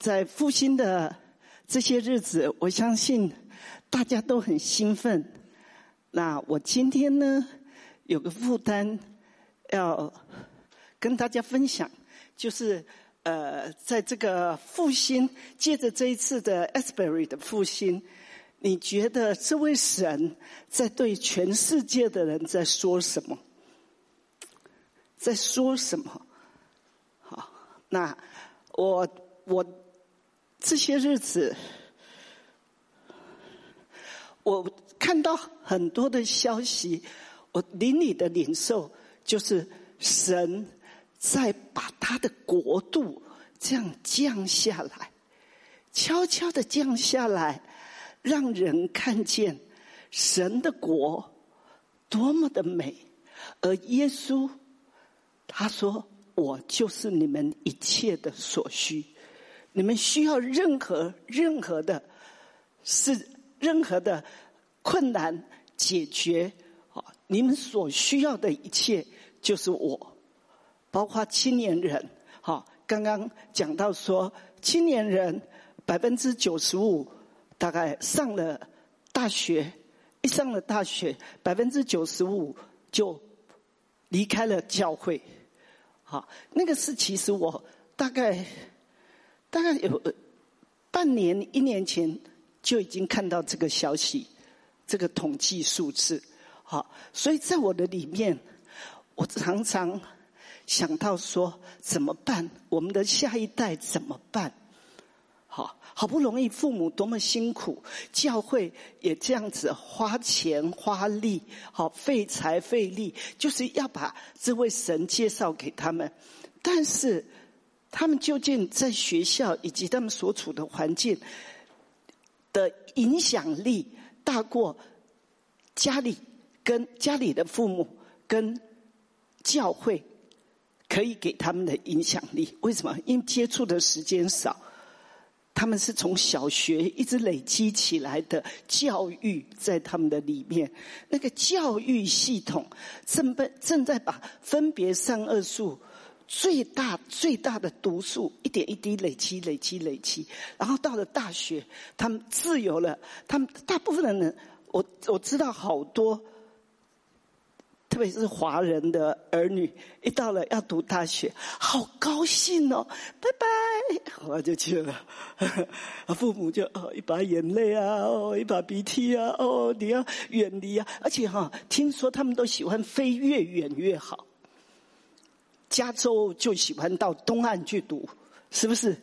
在复兴的这些日子，我相信大家都很兴奋。那我今天呢，有个负担要跟大家分享，就是呃，在这个复兴，借着这一次的 Asbury 的复兴，你觉得这位神在对全世界的人在说什么？在说什么？好，那我我。这些日子，我看到很多的消息，我邻里的领受就是神在把他的国度这样降下来，悄悄的降下来，让人看见神的国多么的美，而耶稣他说：“我就是你们一切的所需。”你们需要任何任何的，是任何的困难解决啊！你们所需要的一切就是我，包括青年人。哈，刚刚讲到说，青年人百分之九十五大概上了大学，一上了大学，百分之九十五就离开了教会。好，那个是其实我大概。大概有半年、一年前就已经看到这个消息，这个统计数字。好，所以在我的里面，我常常想到说怎么办？我们的下一代怎么办？好，好不容易父母多么辛苦，教会也这样子花钱花力，好费财费力，就是要把这位神介绍给他们，但是。他们究竟在学校以及他们所处的环境的影响力大过家里跟家里的父母跟教会可以给他们的影响力？为什么？因为接触的时间少，他们是从小学一直累积起来的教育在他们的里面，那个教育系统正被正在把分别善恶数。最大最大的毒素，一点一滴累积累积累积，然后到了大学，他们自由了。他们大部分的人，我我知道好多，特别是华人的儿女，一到了要读大学，好高兴哦，拜拜，我就去了。父母就哦一把眼泪啊，哦一把鼻涕啊，哦你要远离啊，而且哈，听说他们都喜欢飞越远越好。加州就喜欢到东岸去读，是不是？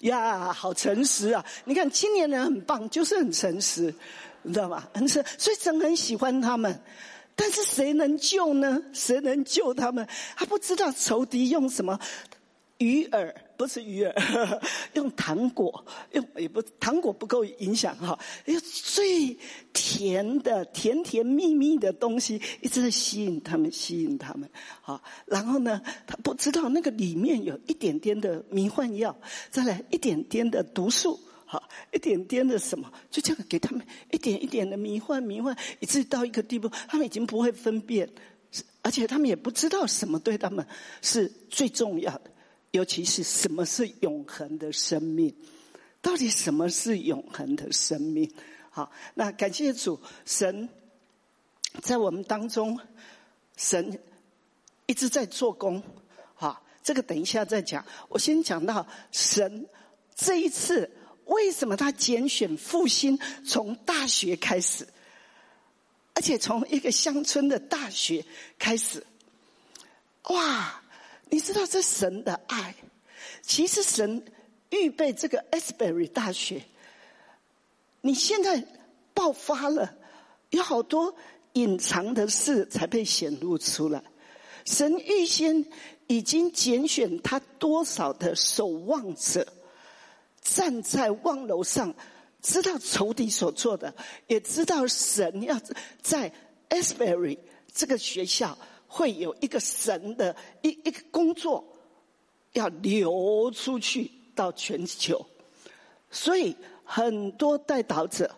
呀，好诚实啊！你看青年人很棒，就是很诚实，你知道吗？所以神很喜欢他们。但是谁能救呢？谁能救他们？他不知道仇敌用什么。鱼饵不是鱼饵，用糖果，用也不糖果不够影响哈，用最甜的甜甜蜜蜜的东西一直在吸引他们，吸引他们，好，然后呢，他不知道那个里面有一点点的迷幻药，再来一点点的毒素，好，一点点的什么，就这样给他们一点一点的迷幻迷幻，以至于到一个地步，他们已经不会分辨，而且他们也不知道什么对他们是最重要的。尤其是什么是永恒的生命？到底什么是永恒的生命？好，那感谢主，神在我们当中，神一直在做工。好，这个等一下再讲。我先讲到神这一次为什么他拣选复兴从大学开始，而且从一个乡村的大学开始，哇！你知道这神的爱，其实神预备这个 Asbury 大学，你现在爆发了，有好多隐藏的事才被显露出来。神预先已经拣选他多少的守望者，站在望楼上，知道仇敌所做的，也知道神要在 Asbury 这个学校。会有一个神的一一个工作要流出去到全球，所以很多代导者，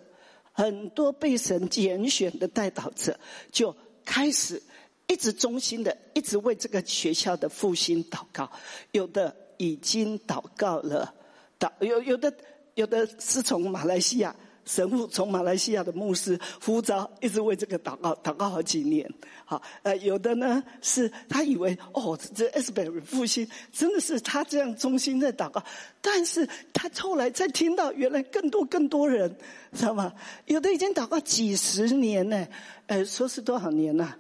很多被神拣选的代导者就开始一直忠心的一直为这个学校的复兴祷告，有的已经祷告了祷有有的有的是从马来西亚。神父从马来西亚的牧师呼召，一直为这个祷告，祷告好几年。好，呃，有的呢是他以为哦，这 S 本复兴真的是他这样忠心在祷告，但是他后来再听到，原来更多更多人，知道吗？有的已经祷告几十年呢，呃，说是多少年呢？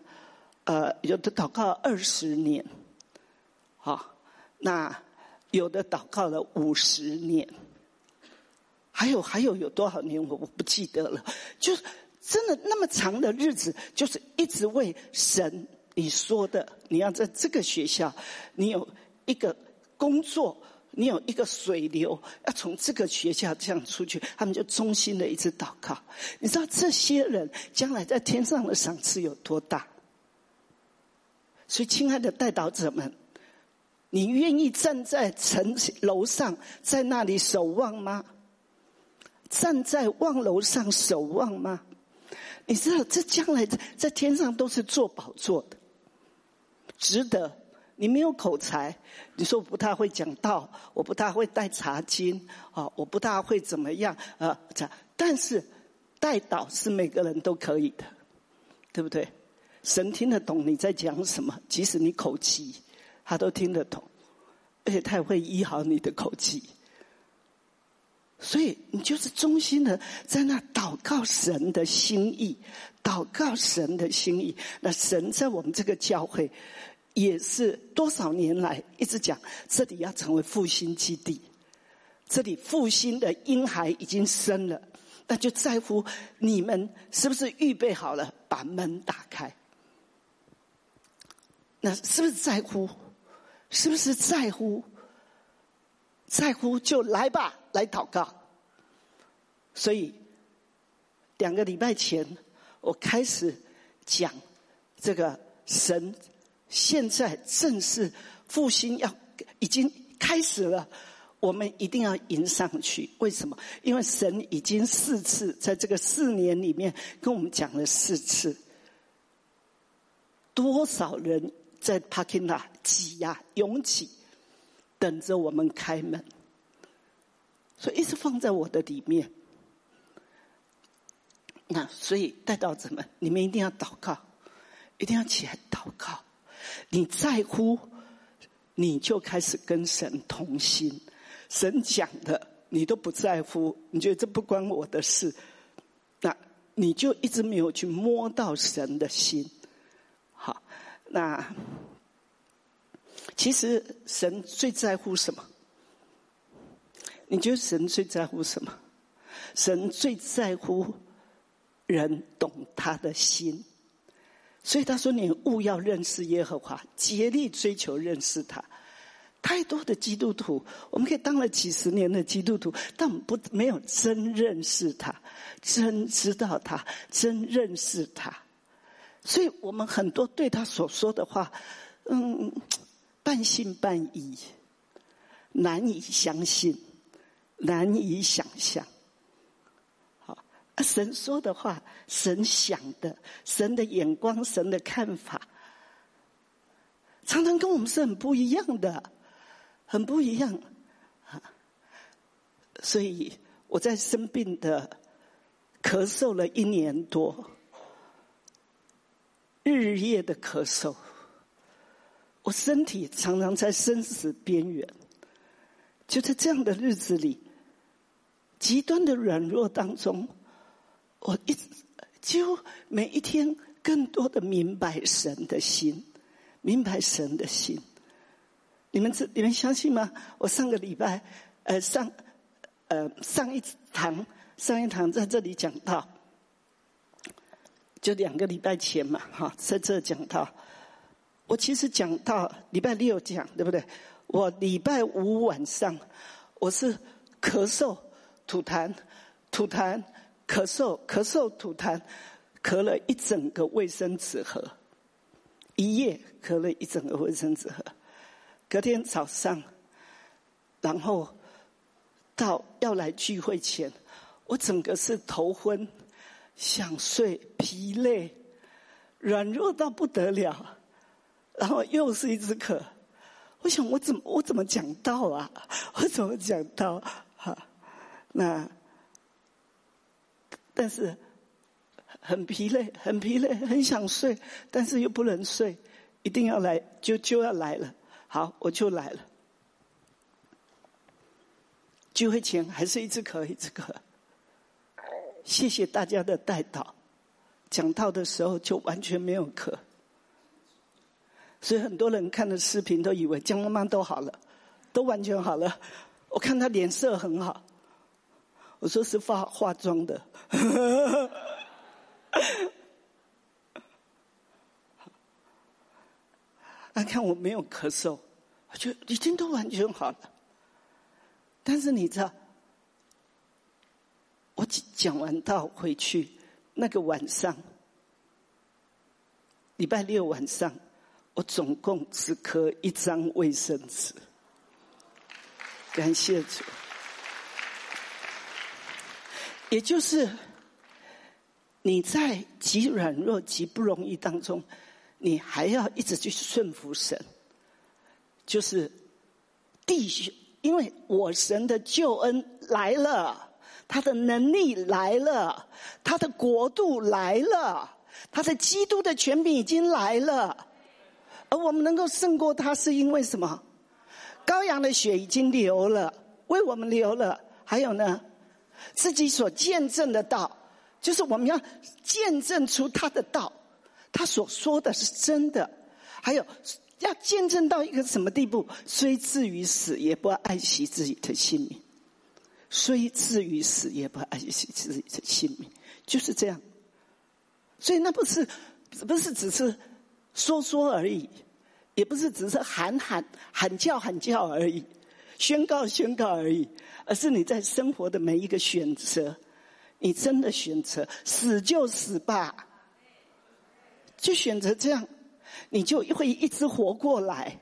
呃，有的祷告二十年，好，那有的祷告了五十年。还有还有有多少年我我不记得了，就是真的那么长的日子，就是一直为神你说的，你要在这个学校，你有一个工作，你有一个水流，要从这个学校这样出去，他们就衷心的一直祷告。你知道这些人将来在天上的赏赐有多大？所以，亲爱的带导者们，你愿意站在城楼上，在那里守望吗？站在望楼上守望吗？你知道这将来在天上都是做宝座的，值得。你没有口才，你说我不大会讲道，我不大会带茶经，啊，我不大会怎么样，呃，这但是带导是每个人都可以的，对不对？神听得懂你在讲什么，即使你口急，他都听得懂，而且他也会医好你的口气。所以你就是衷心的在那祷告神的心意，祷告神的心意。那神在我们这个教会，也是多少年来一直讲，这里要成为复兴基地，这里复兴的婴孩已经生了，那就在乎你们是不是预备好了把门打开？那是不是在乎？是不是在乎？在乎就来吧，来祷告。所以两个礼拜前，我开始讲这个神现在正是复兴要已经开始了，我们一定要迎上去。为什么？因为神已经四次在这个四年里面跟我们讲了四次，多少人在 parking lot 挤呀，拥挤。等着我们开门，所以一直放在我的里面。那所以带到者们，你们一定要祷告，一定要起来祷告。你在乎，你就开始跟神同心。神讲的你都不在乎，你觉得这不关我的事，那你就一直没有去摸到神的心。好，那。其实神最在乎什么？你觉得神最在乎什么？神最在乎人懂他的心，所以他说：“你勿要认识耶和华，竭力追求认识他。”太多的基督徒，我们可以当了几十年的基督徒，但我们不没有真认识他，真知道他，真认识他。所以我们很多对他所说的话，嗯。半信半疑，难以相信，难以想象。好，神说的话，神想的，神的眼光，神的看法，常常跟我们是很不一样的，很不一样。所以我在生病的咳嗽了一年多，日夜的咳嗽。我身体常常在生死边缘，就在这样的日子里，极端的软弱当中，我一直几乎每一天更多的明白神的心，明白神的心。你们这你们相信吗？我上个礼拜呃上呃上一堂上一堂在这里讲到，就两个礼拜前嘛哈，在这讲到。我其实讲到礼拜六讲，对不对？我礼拜五晚上，我是咳嗽、吐痰、吐痰、咳嗽、咳嗽、吐痰，咳了一整个卫生纸盒，一夜咳了一整个卫生纸盒。隔天早上，然后到要来聚会前，我整个是头昏、想睡、疲累、软弱到不得了。然后又是一只渴，我想我怎么我怎么讲道啊？我怎么讲道？那但是很疲累，很疲累，很想睡，但是又不能睡，一定要来，就就要来了。好，我就来了。聚会前还是一直咳，一直咳。谢谢大家的带导，讲到的时候就完全没有咳。所以很多人看了视频都以为江妈妈都好了，都完全好了。我看她脸色很好，我说是化化妆的。啊，看我没有咳嗽，就已经都完全好了。但是你知道，我讲完道回去那个晚上，礼拜六晚上。我总共只咳一张卫生纸，感谢主。也就是你在极软弱、极不容易当中，你还要一直去顺服神。就是弟兄，因为我神的救恩来了，他的能力来了，他的国度来了，他的基督的权柄已经来了。而我们能够胜过他，是因为什么？羔羊的血已经流了，为我们流了。还有呢，自己所见证的道，就是我们要见证出他的道，他所说的是真的。还有要见证到一个什么地步？虽至于死，也不爱惜自己的性命；虽至于死，也不爱惜自己的性命。就是这样。所以那不是，不是只是。说说而已，也不是只是喊喊喊叫喊叫而已，宣告宣告而已，而是你在生活的每一个选择，你真的选择死就死吧，就选择这样，你就会一直活过来。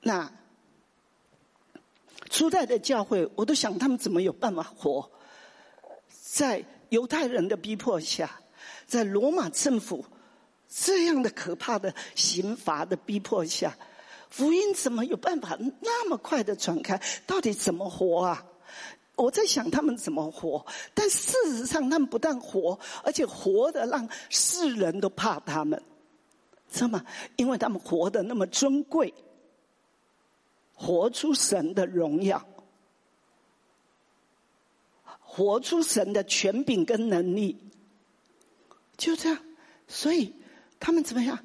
那初代的教会，我都想他们怎么有办法活在犹太人的逼迫下。在罗马政府这样的可怕的刑罚的逼迫下，福音怎么有办法那么快的传开？到底怎么活啊？我在想他们怎么活，但事实上他们不但活，而且活的让世人都怕他们，知道吗？因为他们活得那么尊贵，活出神的荣耀，活出神的权柄跟能力。就这样，所以他们怎么样？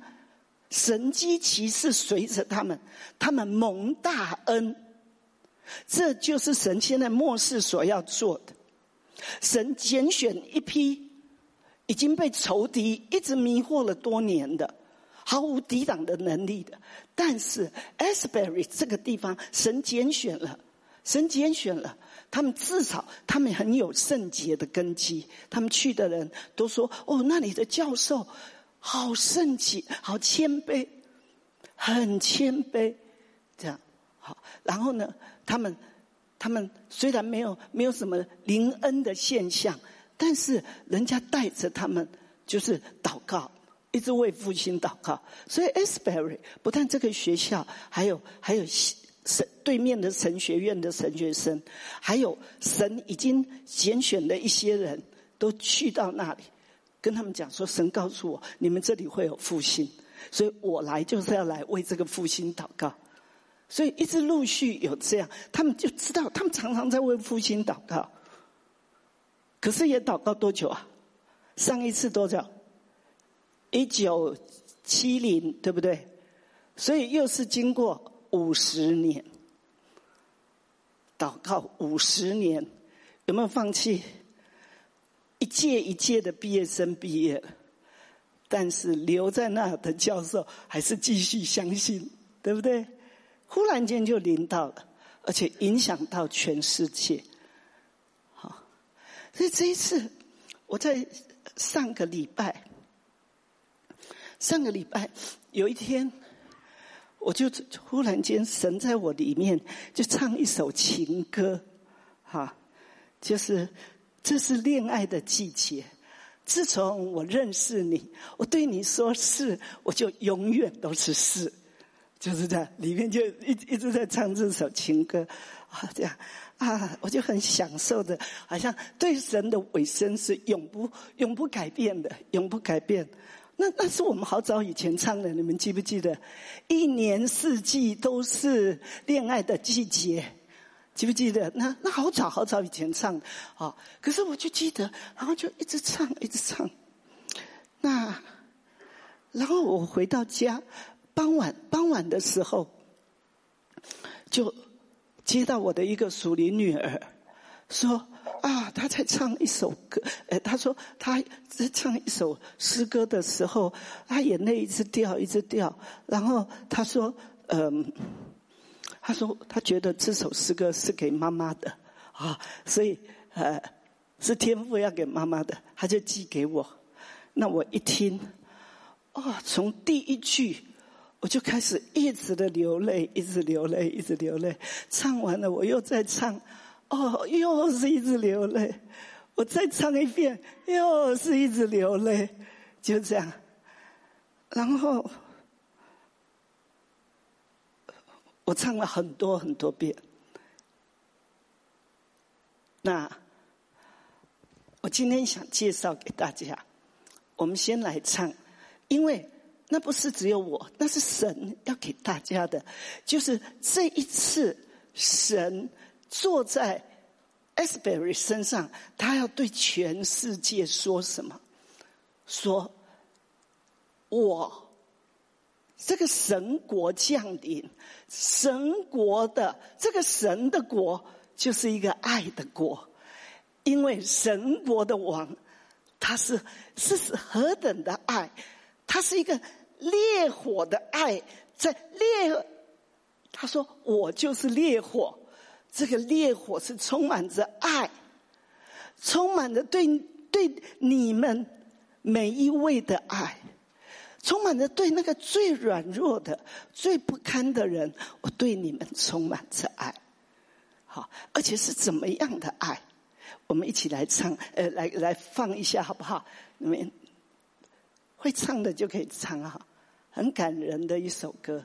神机骑士随着他们，他们蒙大恩。这就是神现在末世所要做的。神拣选一批已经被仇敌一直迷惑了多年的、毫无抵挡的能力的，但是 Asbury 这个地方，神拣选了，神拣选了。他们至少，他们很有圣洁的根基。他们去的人都说：“哦，那里的教授好圣洁，好谦卑，很谦卑。”这样好。然后呢，他们他们虽然没有没有什么灵恩的现象，但是人家带着他们就是祷告，一直为父亲祷告。所以 Asbury 不但这个学校，还有还有。神对面的神学院的神学生，还有神已经拣选的一些人都去到那里，跟他们讲说：神告诉我，你们这里会有复兴，所以我来就是要来为这个复兴祷告。所以一直陆续有这样，他们就知道，他们常常在为复兴祷告。可是也祷告多久啊？上一次多久？一九七零，对不对？所以又是经过。五十年，祷告五十年，有没有放弃？一届一届的毕业生毕业了，但是留在那的教授还是继续相信，对不对？忽然间就临到了，而且影响到全世界。好，所以这一次我在上个礼拜，上个礼拜有一天。我就忽然间神在我里面就唱一首情歌，哈，就是这是恋爱的季节。自从我认识你，我对你说是，我就永远都是是。就是这样，里面就一一直在唱这首情歌，啊，这样啊，我就很享受的，好像对神的尾声是永不永不改变的，永不改变。那那是我们好早以前唱的，你们记不记得？一年四季都是恋爱的季节，记不记得？那那好早好早以前唱的啊，可是我就记得，然后就一直唱一直唱。那然后我回到家。傍晚，傍晚的时候，就接到我的一个属灵女儿说：“啊，她在唱一首歌。”哎，她说她在唱一首诗歌的时候，她眼泪一直掉，一直掉。然后她说：“嗯，他说他觉得这首诗歌是给妈妈的啊，所以呃是天父要给妈妈的，他就寄给我。那我一听，哦，从第一句。”我就开始一直的流泪，一直流泪，一直流泪。唱完了，我又再唱，哦，又是一直流泪。我再唱一遍，又是一直流泪，就这样。然后我唱了很多很多遍。那我今天想介绍给大家，我们先来唱，因为。那不是只有我，那是神要给大家的。就是这一次，神坐在 Asbury 身上，他要对全世界说什么？说，我这个神国降临，神国的这个神的国，就是一个爱的国，因为神国的王，他是是何等的爱，他是一个。烈火的爱，在烈，他说：“我就是烈火。”这个烈火是充满着爱，充满着对对你们每一位的爱，充满着对那个最软弱的、最不堪的人，我对你们充满着爱。好，而且是怎么样的爱？我们一起来唱，呃，来来放一下好不好？你们会唱的就可以唱啊。很感人的一首歌。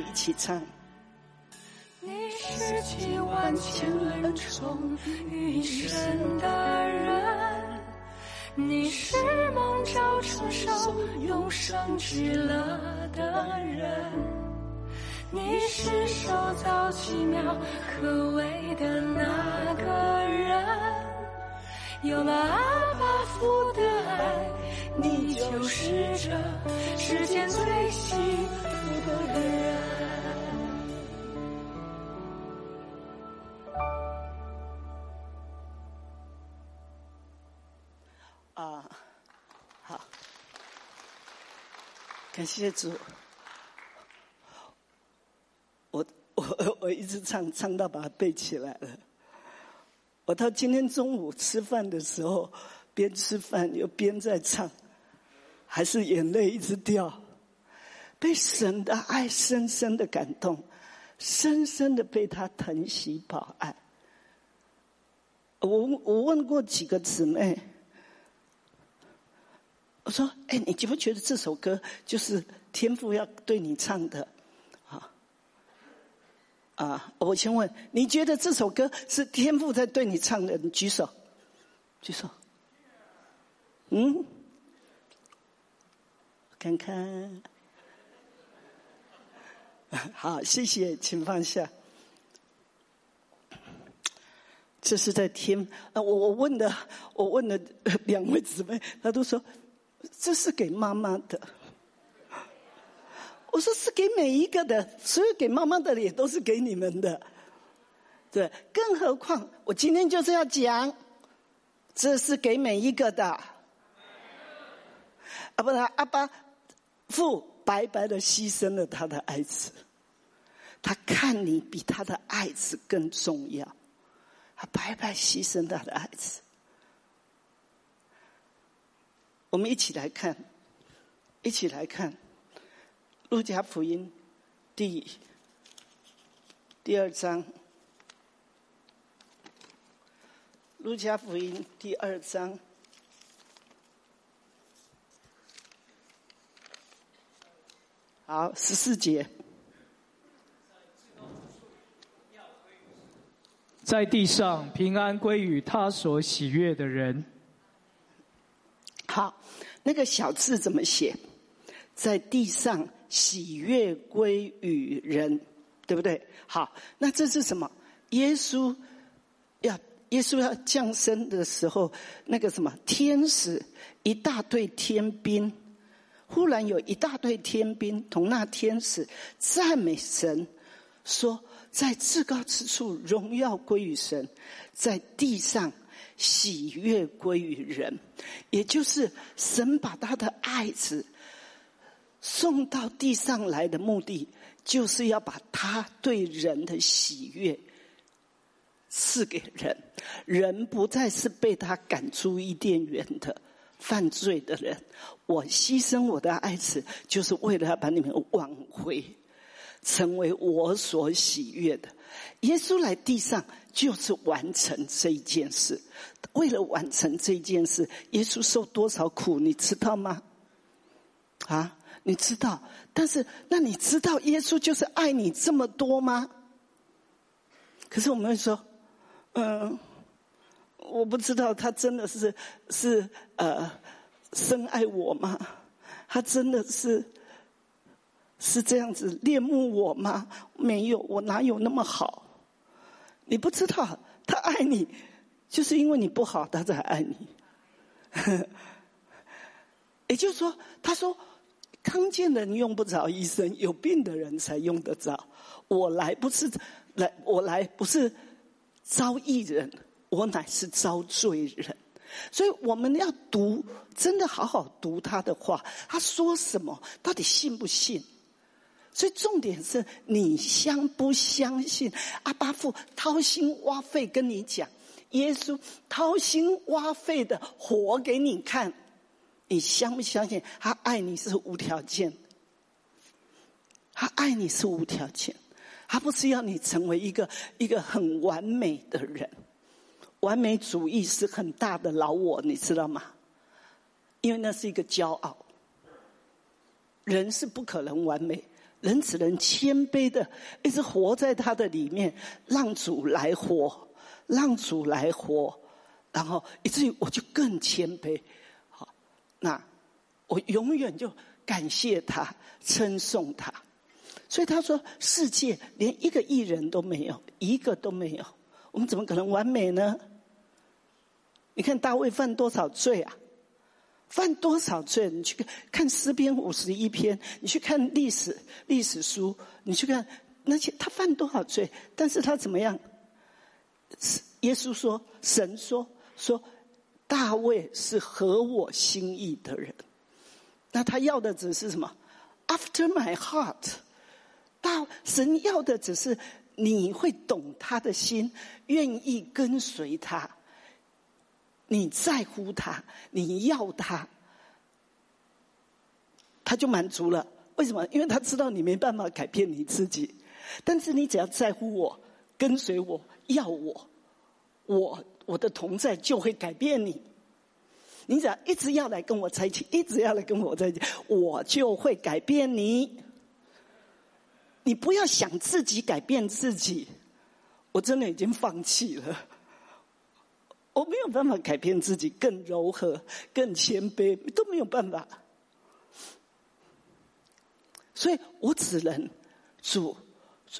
一起唱。你是几万千恩宠于一身的人，你是梦照承受永生之乐的人，你是手造奇妙可畏的那个人，有了阿爸父的爱，你就是这世间最幸福的人。感谢主。我我我一直唱唱到把它背起来了。我到今天中午吃饭的时候，边吃饭又边在唱，还是眼泪一直掉，被神的爱深深的感动，深深的被他疼惜保爱。我我问过几个姊妹。我说：“哎，你觉不觉得这首歌就是天父要对你唱的？啊啊！我先问，你觉得这首歌是天父在对你唱的？你举手，举手。嗯，看看。好，谢谢，请放下。这是在天啊！我我问的，我问的两位姊妹，她都说。”这是给妈妈的，我说是给每一个的，所有给妈妈的也都是给你们的，对，更何况我今天就是要讲，这是给每一个的，啊，不然阿爸父白白的牺牲了他的爱子，他看你比他的爱子更重要，他白白牺牲他的爱子。我们一起来看，一起来看《路加福音》第第二章，《路加福音》第二章，好十四节，在地上平安归于他所喜悦的人。好，那个小字怎么写？在地上喜悦归于人，对不对？好，那这是什么？耶稣要耶稣要降生的时候，那个什么天使一大队天兵，忽然有一大队天兵同那天使赞美神，说在至高之处荣耀归于神，在地上。喜悦归于人，也就是神把他的爱子送到地上来的目的，就是要把他对人的喜悦赐给人。人不再是被他赶出伊甸园的犯罪的人。我牺牲我的爱子，就是为了要把你们挽回，成为我所喜悦的。耶稣来地上。就是完成这一件事，为了完成这一件事，耶稣受多少苦，你知道吗？啊，你知道？但是，那你知道耶稣就是爱你这么多吗？可是我们会说，嗯，我不知道他真的是是呃深爱我吗？他真的是是这样子恋慕我吗？没有，我哪有那么好？你不知道，他爱你，就是因为你不好，他才爱你。也就是说，他说康健的人用不着医生，有病的人才用得着。我来不是来，我来不是招义人，我乃是招罪人。所以我们要读，真的好好读他的话。他说什么，到底信不信？所以重点是你相不相信阿巴父掏心挖肺跟你讲，耶稣掏心挖肺的活给你看，你相不相信他爱你是无条件？他爱你是无条件，他不是要你成为一个一个很完美的人，完美主义是很大的老我，你知道吗？因为那是一个骄傲，人是不可能完美。人只能谦卑的一直活在他的里面，让主来活，让主来活，然后以至于我就更谦卑。好，那我永远就感谢他，称颂他。所以他说：“世界连一个艺人都没有，一个都没有，我们怎么可能完美呢？你看大卫犯多少罪啊？犯多少罪？你去看看诗篇五十一篇，你去看历史历史书，你去看那些他犯多少罪？但是他怎么样？耶稣说，神说说，大卫是合我心意的人。那他要的只是什么？After my heart。”大神要的只是你会懂他的心，愿意跟随他，你在乎他，你要他，他就满足了。为什么？因为他知道你没办法改变你自己，但是你只要在乎我，跟随我，要我，我我的同在就会改变你。你只要一直要来跟我在一起，一直要来跟我在一起，我就会改变你。你不要想自己改变自己，我真的已经放弃了。我没有办法改变自己更柔和、更谦卑，都没有办法。所以我只能主，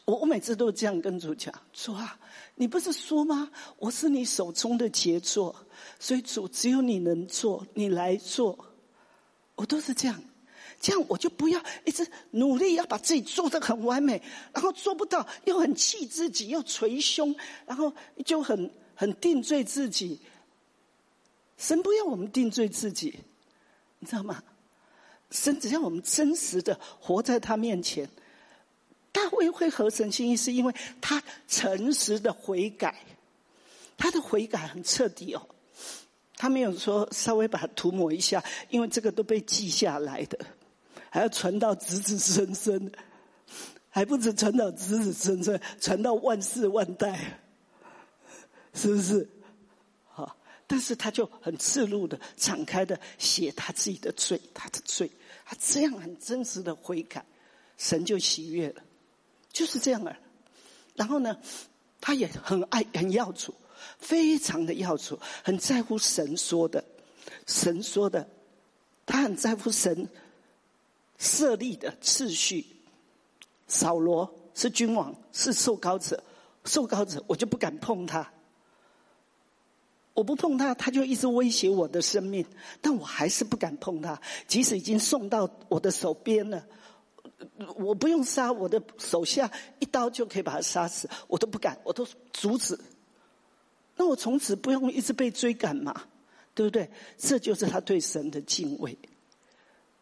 我我每次都这样跟主讲：主啊，你不是说吗？我是你手中的杰作，所以主只有你能做，你来做。我都是这样。这样我就不要一直努力要把自己做得很完美，然后做不到又很气自己，又捶胸，然后就很很定罪自己。神不要我们定罪自己，你知道吗？神只要我们真实的活在他面前。大卫会合神心意，是因为他诚实的悔改，他的悔改很彻底哦。他没有说稍微把它涂抹一下，因为这个都被记下来的。还要传到子子孙孙，还不止传到子子孙孙，传到万世万代，是不是？好，但是他就很赤露的、敞开的写他自己的罪，他的罪，他这样很真实的悔改，神就喜悦了，就是这样啊。然后呢，他也很爱、很要主，非常的要主，很在乎神说的，神说的，他很在乎神。设立的次序，扫罗是君王，是受膏者，受膏者我就不敢碰他。我不碰他，他就一直威胁我的生命，但我还是不敢碰他。即使已经送到我的手边了，我不用杀，我的手下一刀就可以把他杀死，我都不敢，我都阻止。那我从此不用一直被追赶嘛，对不对？这就是他对神的敬畏。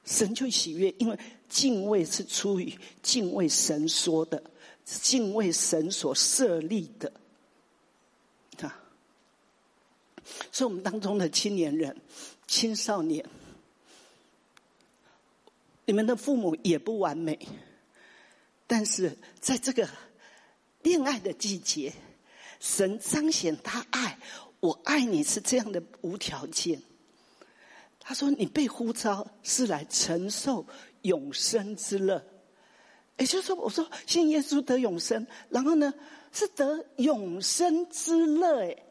神就喜悦，因为敬畏是出于敬畏神说的，敬畏神所设立的。所以我们当中的青年人、青少年，你们的父母也不完美，但是在这个恋爱的季节，神彰显他爱，我爱你是这样的无条件。他说：“你被呼召是来承受永生之乐，也就是说，我说信耶稣得永生，然后呢是得永生之乐，哎，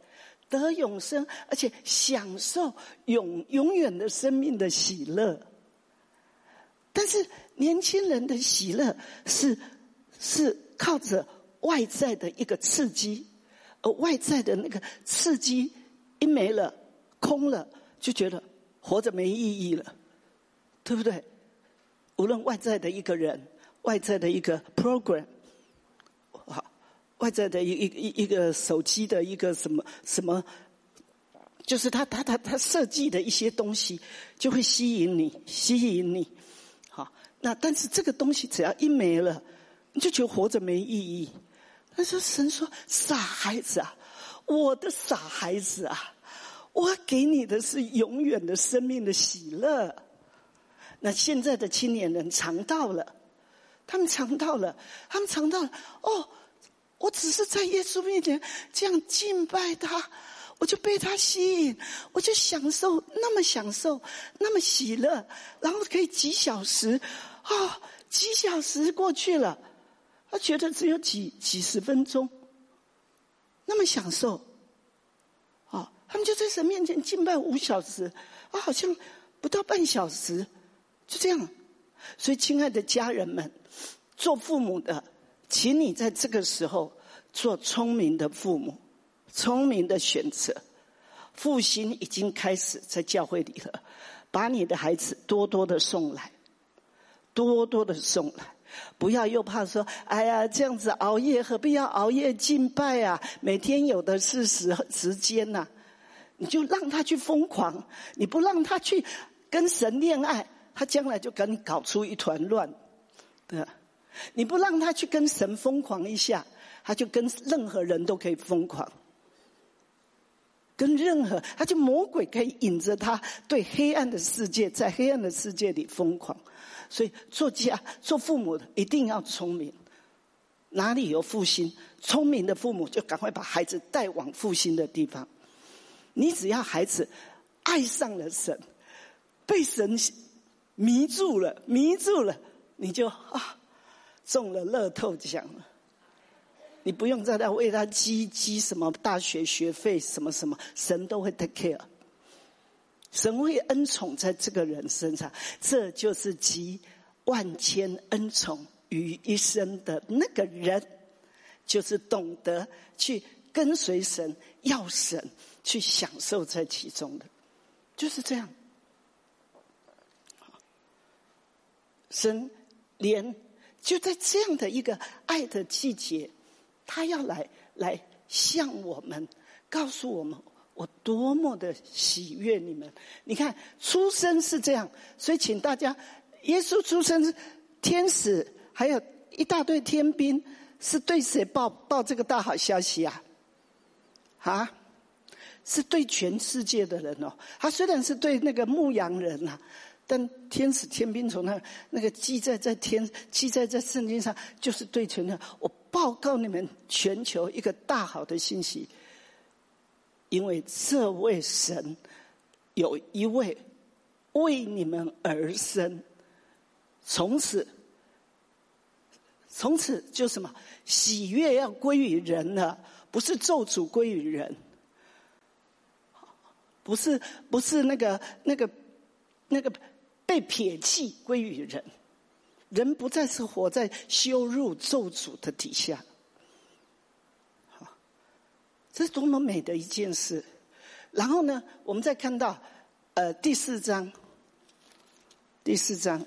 得永生，而且享受永永远的生命的喜乐。但是年轻人的喜乐是是靠着外在的一个刺激，而外在的那个刺激一没了，空了，就觉得。”活着没意义了，对不对？无论外在的一个人，外在的一个 program，外在的一一一一个手机的一个什么什么，就是他他他他设计的一些东西，就会吸引你，吸引你。好，那但是这个东西只要一没了，你就觉得活着没意义。他说：“神说，傻孩子啊，我的傻孩子啊。”我给你的是永远的生命的喜乐。那现在的青年人尝到了，他们尝到了，他们尝到了。哦，我只是在耶稣面前这样敬拜他，我就被他吸引，我就享受那么享受，那么喜乐，然后可以几小时啊，几小时过去了，他觉得只有几几十分钟，那么享受。啊，他们就在神面前敬拜五小时，啊，好像不到半小时，就这样。所以，亲爱的家人们，做父母的，请你在这个时候做聪明的父母，聪明的选择。复兴已经开始在教会里了，把你的孩子多多的送来，多多的送来，不要又怕说，哎呀，这样子熬夜，何必要熬夜敬拜啊？每天有的是时时间呐，你就让他去疯狂，你不让他去跟神恋爱，他将来就跟你搞出一团乱，对你不让他去跟神疯狂一下，他就跟任何人都可以疯狂。跟任何，他就魔鬼可以引着他对黑暗的世界，在黑暗的世界里疯狂。所以做家做父母的一定要聪明。哪里有复兴，聪明的父母就赶快把孩子带往复兴的地方。你只要孩子爱上了神，被神迷住了，迷住了，你就啊中了乐透奖了。你不用再来为他积积什么大学学费什么什么，神都会 take care，神会恩宠在这个人身上，这就是集万千恩宠于一身的那个人，就是懂得去跟随神，要神去享受在其中的，就是这样。神连就在这样的一个爱的季节。他要来来向我们告诉我们，我多么的喜悦你们。你看，出生是这样，所以请大家，耶稣出生，天使还有一大堆天兵，是对谁报报这个大好消息啊？啊，是对全世界的人哦。他虽然是对那个牧羊人呐，但天使天兵从那那个记载在天记载在圣经上，就是对全的我。报告你们全球一个大好的信息，因为这位神有一位为你们而生，从此从此就什么喜悦要归于人了，不是咒诅归于人，不是不是那个那个那个被撇弃归于人。人不再是活在羞辱咒诅的底下，这是多么美的一件事。然后呢，我们再看到，呃，第四章，第四章，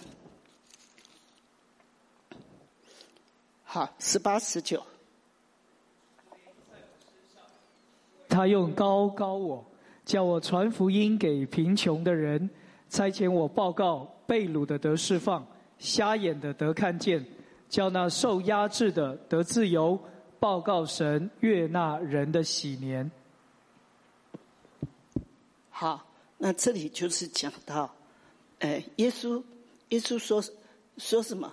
好，十八十九，他用高高我，叫我传福音给贫穷的人，差遣我报告被掳的得释放。瞎眼的得看见，叫那受压制的得自由，报告神悦纳人的喜年。好，那这里就是讲到，哎，耶稣，耶稣说说什么？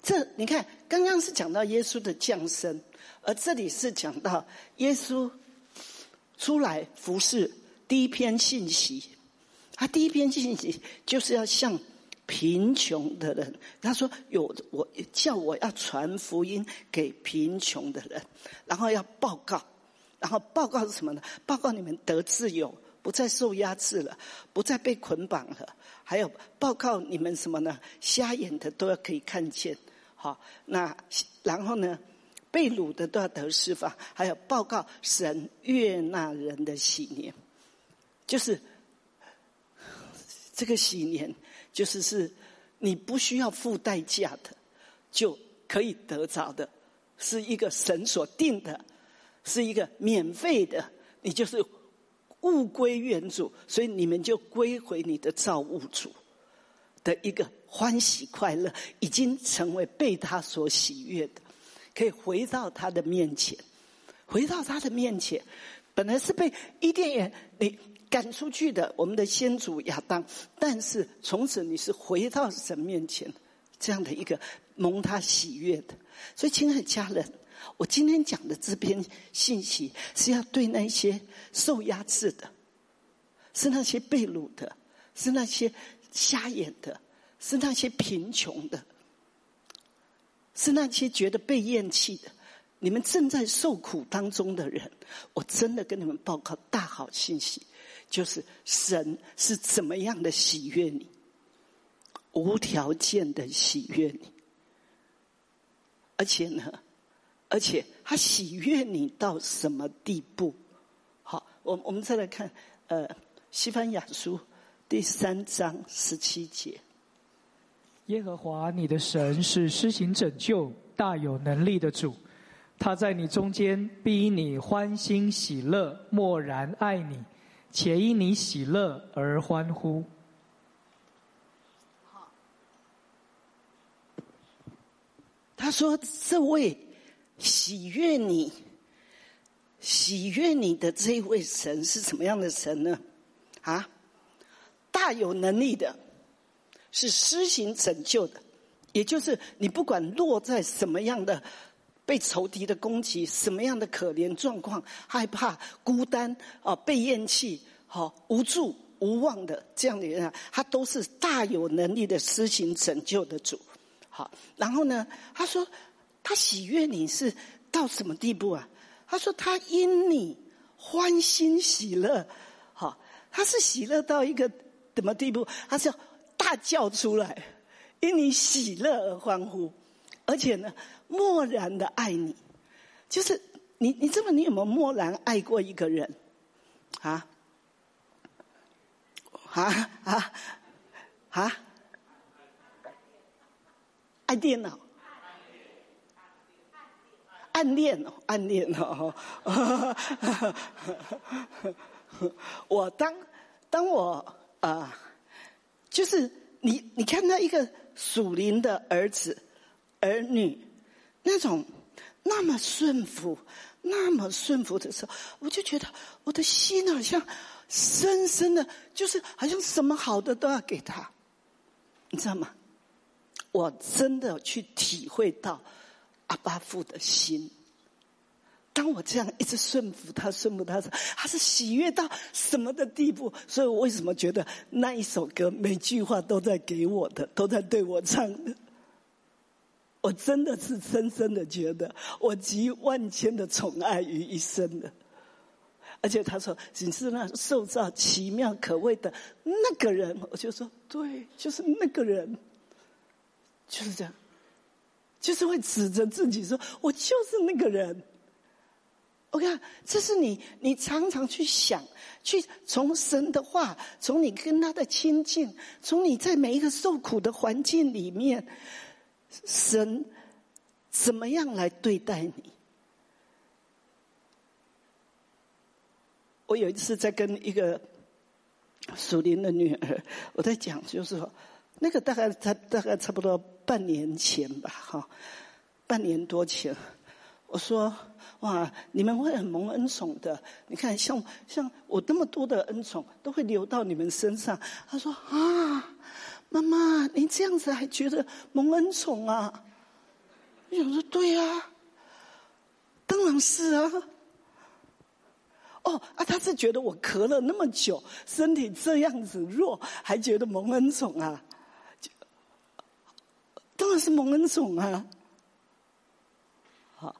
这你看，刚刚是讲到耶稣的降生，而这里是讲到耶稣出来服侍第一篇信息，他第一篇信息就是要向。贫穷的人，他说：“有我叫我要传福音给贫穷的人，然后要报告，然后报告是什么呢？报告你们得自由，不再受压制了，不再被捆绑了。还有报告你们什么呢？瞎眼的都要可以看见。好，那然后呢？被掳的都要得释放。还有报告神悦纳人的喜年，就是这个喜年。”就是是，你不需要付代价的，就可以得着的，是一个神所定的，是一个免费的，你就是物归原主，所以你们就归回你的造物主的一个欢喜快乐，已经成为被他所喜悦的，可以回到他的面前，回到他的面前，本来是被伊甸园你。赶出去的，我们的先祖亚当，但是从此你是回到神面前，这样的一个蒙他喜悦的。所以，亲爱的家人，我今天讲的这篇信息是要对那些受压制的，是那些被掳的，是那些瞎眼的，是那些贫穷的，是那些觉得被厌弃的，你们正在受苦当中的人，我真的跟你们报告大好信息，就是神是怎么样的喜悦你，无条件的喜悦你，而且呢，而且他喜悦你到什么地步？好，我我们再来看，呃，西班牙书第三章十七节。耶和华你的神是施行拯救、大有能力的主，他在你中间必因你欢欣喜乐，默然爱你，且因你喜乐而欢呼。他说：“这位喜悦你、喜悦你的这位神是什么样的神呢？啊，大有能力的。”是施行拯救的，也就是你不管落在什么样的被仇敌的攻击，什么样的可怜状况，害怕、孤单啊，被厌弃、好无助、无望的这样的人啊，他都是大有能力的施行拯救的主。好，然后呢，他说他喜悦你是到什么地步啊？他说他因你欢欣喜乐，好，他是喜乐到一个什么地步？他是。大叫出来，因你喜乐而欢呼，而且呢，默然的爱你，就是你，你这么，你有没有默然爱过一个人？啊？啊啊啊！爱电脑，暗恋哦，暗恋哦。我当当我啊。就是你，你看到一个属灵的儿子、儿女，那种那么顺服、那么顺服的时候，我就觉得我的心好像深深的，就是好像什么好的都要给他，你知道吗？我真的去体会到阿巴父的心。当我这样一直顺服他、顺服他时，他是喜悦到什么的地步？所以我为什么觉得那一首歌每句话都在给我的，都在对我唱的？我真的是深深的觉得，我集万千的宠爱于一身的。而且他说你是那受造奇妙可畏的那个人，我就说对，就是那个人，就是这样，就是会指着自己说，我就是那个人。我看，这是你，你常常去想，去从神的话，从你跟他的亲近，从你在每一个受苦的环境里面，神怎么样来对待你？我有一次在跟一个属灵的女儿，我在讲，就是说，那个大概才大概差不多半年前吧，哈，半年多前，我说。哇！你们会很蒙恩宠的。你看，像像我那么多的恩宠，都会流到你们身上。他说：“啊，妈妈，你这样子还觉得蒙恩宠啊？”我说：“对呀，当然是啊。”哦啊，他是觉得我咳了那么久，身体这样子弱，还觉得蒙恩宠啊？当然是蒙恩宠啊。好，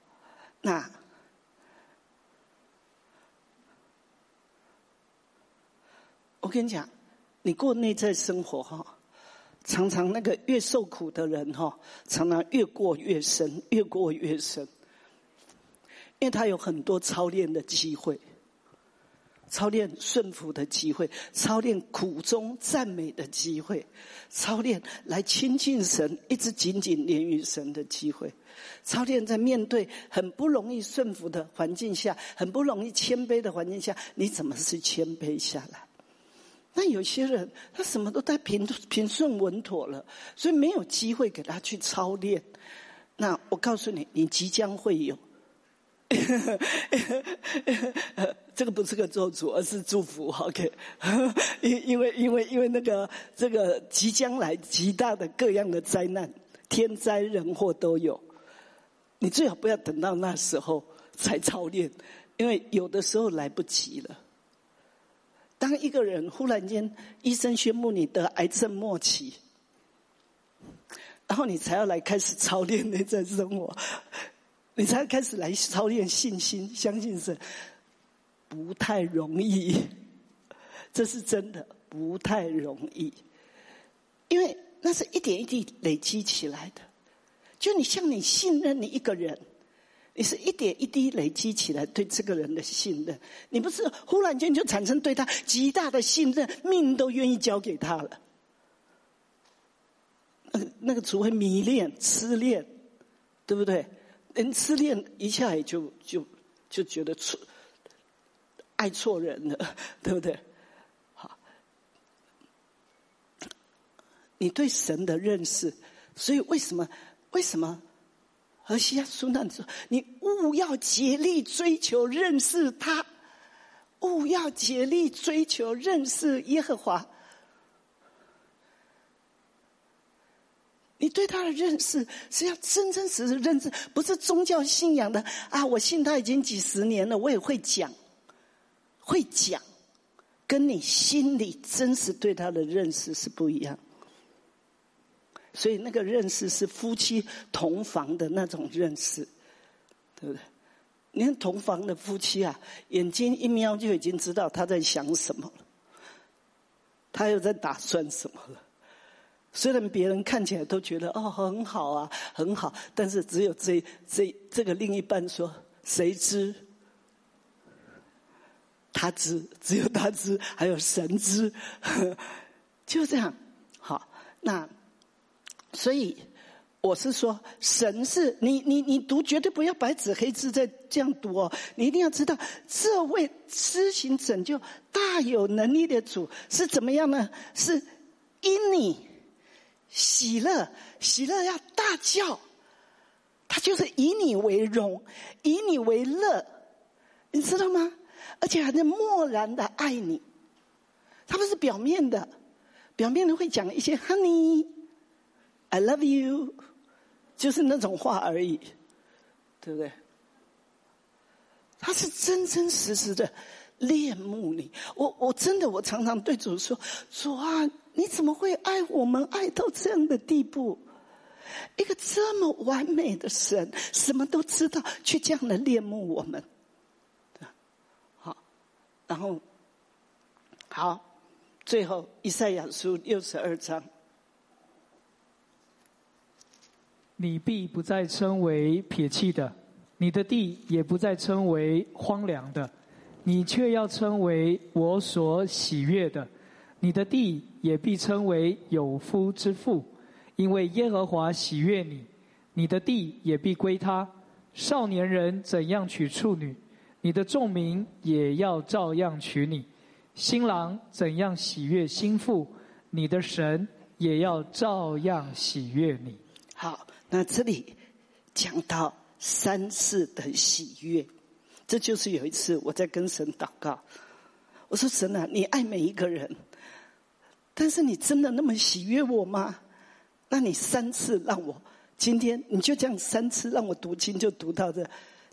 那。我跟你讲，你过内在生活哈，常常那个越受苦的人哈，常常越过越深，越过越深，因为他有很多操练的机会，操练顺服的机会，操练苦中赞美的机会，操练来亲近神，一直紧紧连于神的机会，操练在面对很不容易顺服的环境下，很不容易谦卑的环境下，你怎么是谦卑下来？那有些人，他什么都太平平顺稳妥了，所以没有机会给他去操练。那我告诉你，你即将会有。这个不是个咒诅，而是祝福。OK，因 因为因为因为那个这个即将来极大的各样的灾难，天灾人祸都有。你最好不要等到那时候才操练，因为有的时候来不及了。当一个人忽然间医生宣布你得癌症末期，然后你才要来开始操练内在生活，你才开始来操练信心，相信神，不太容易，这是真的不太容易，因为那是一点一滴累积起来的。就你像你信任你一个人，你是一点一滴累积起来对这个人的信任，你不是忽然间就产生对他极大的信任，命都愿意交给他了。那个那个，除非迷恋、痴恋，对不对？人痴恋一下也就就就觉得错，爱错人了，对不对？好，你对神的认识，所以为什么？为什么？而西亚苏那说：“你勿要竭力追求认识他，勿要竭力追求认识耶和华。你对他的认识是要真真实实认识，不是宗教信仰的啊！我信他已经几十年了，我也会讲，会讲，跟你心里真实对他的认识是不一样。”所以那个认识是夫妻同房的那种认识，对不对？你看同房的夫妻啊，眼睛一瞄就已经知道他在想什么了，他又在打算什么了。虽然别人看起来都觉得哦很好啊很好，但是只有这这这个另一半说谁知？他知，只有他知，还有神知，就这样。好，那。所以，我是说，神是你你你读绝对不要白纸黑字在这样读哦，你一定要知道，这位施行拯救大有能力的主是怎么样呢？是因你喜乐，喜乐要大叫，他就是以你为荣，以你为乐，你知道吗？而且还在默然的爱你，他不是表面的，表面的会讲一些 honey。I love you，就是那种话而已，对不对？他是真真实实的恋慕你。我我真的，我常常对主说：“主啊，你怎么会爱我们爱到这样的地步？一个这么完美的神，什么都知道，却这样的恋慕我们。”好，然后好，最后以赛亚书六十二章。你必不再称为撇弃的，你的地也不再称为荒凉的，你却要称为我所喜悦的，你的地也必称为有夫之妇，因为耶和华喜悦你，你的地也必归他。少年人怎样娶处女，你的众民也要照样娶你；新郎怎样喜悦新妇，你的神也要照样喜悦你。好。那这里讲到三次的喜悦，这就是有一次我在跟神祷告，我说神啊，你爱每一个人，但是你真的那么喜悦我吗？那你三次让我今天你就这样三次让我读经，就读到这，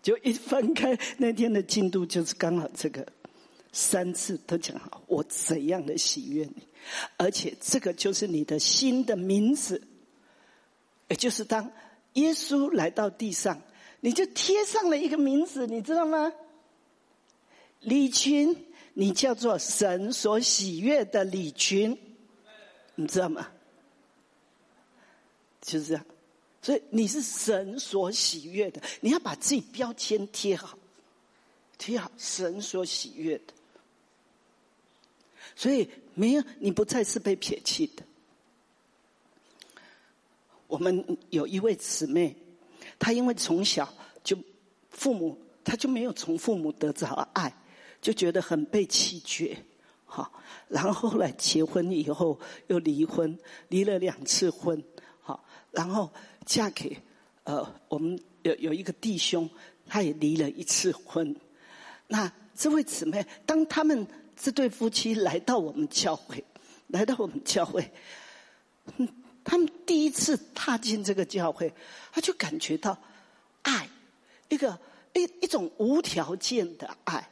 就一翻开那天的进度，就是刚好这个三次都讲好，我怎样的喜悦你，而且这个就是你的新的名字。也就是当耶稣来到地上，你就贴上了一个名字，你知道吗？李群，你叫做神所喜悦的李群，你知道吗？就是这样，所以你是神所喜悦的，你要把自己标签贴好，贴好神所喜悦的，所以没有你不再是被撇弃的。我们有一位姊妹，她因为从小就父母，她就没有从父母得着爱，就觉得很被弃绝，好，然后后来结婚以后又离婚，离了两次婚，好，然后嫁给呃我们有有一个弟兄，他也离了一次婚。那这位姊妹，当他们这对夫妻来到我们教会，来到我们教会，嗯。他们第一次踏进这个教会，他就感觉到爱，一个一一种无条件的爱，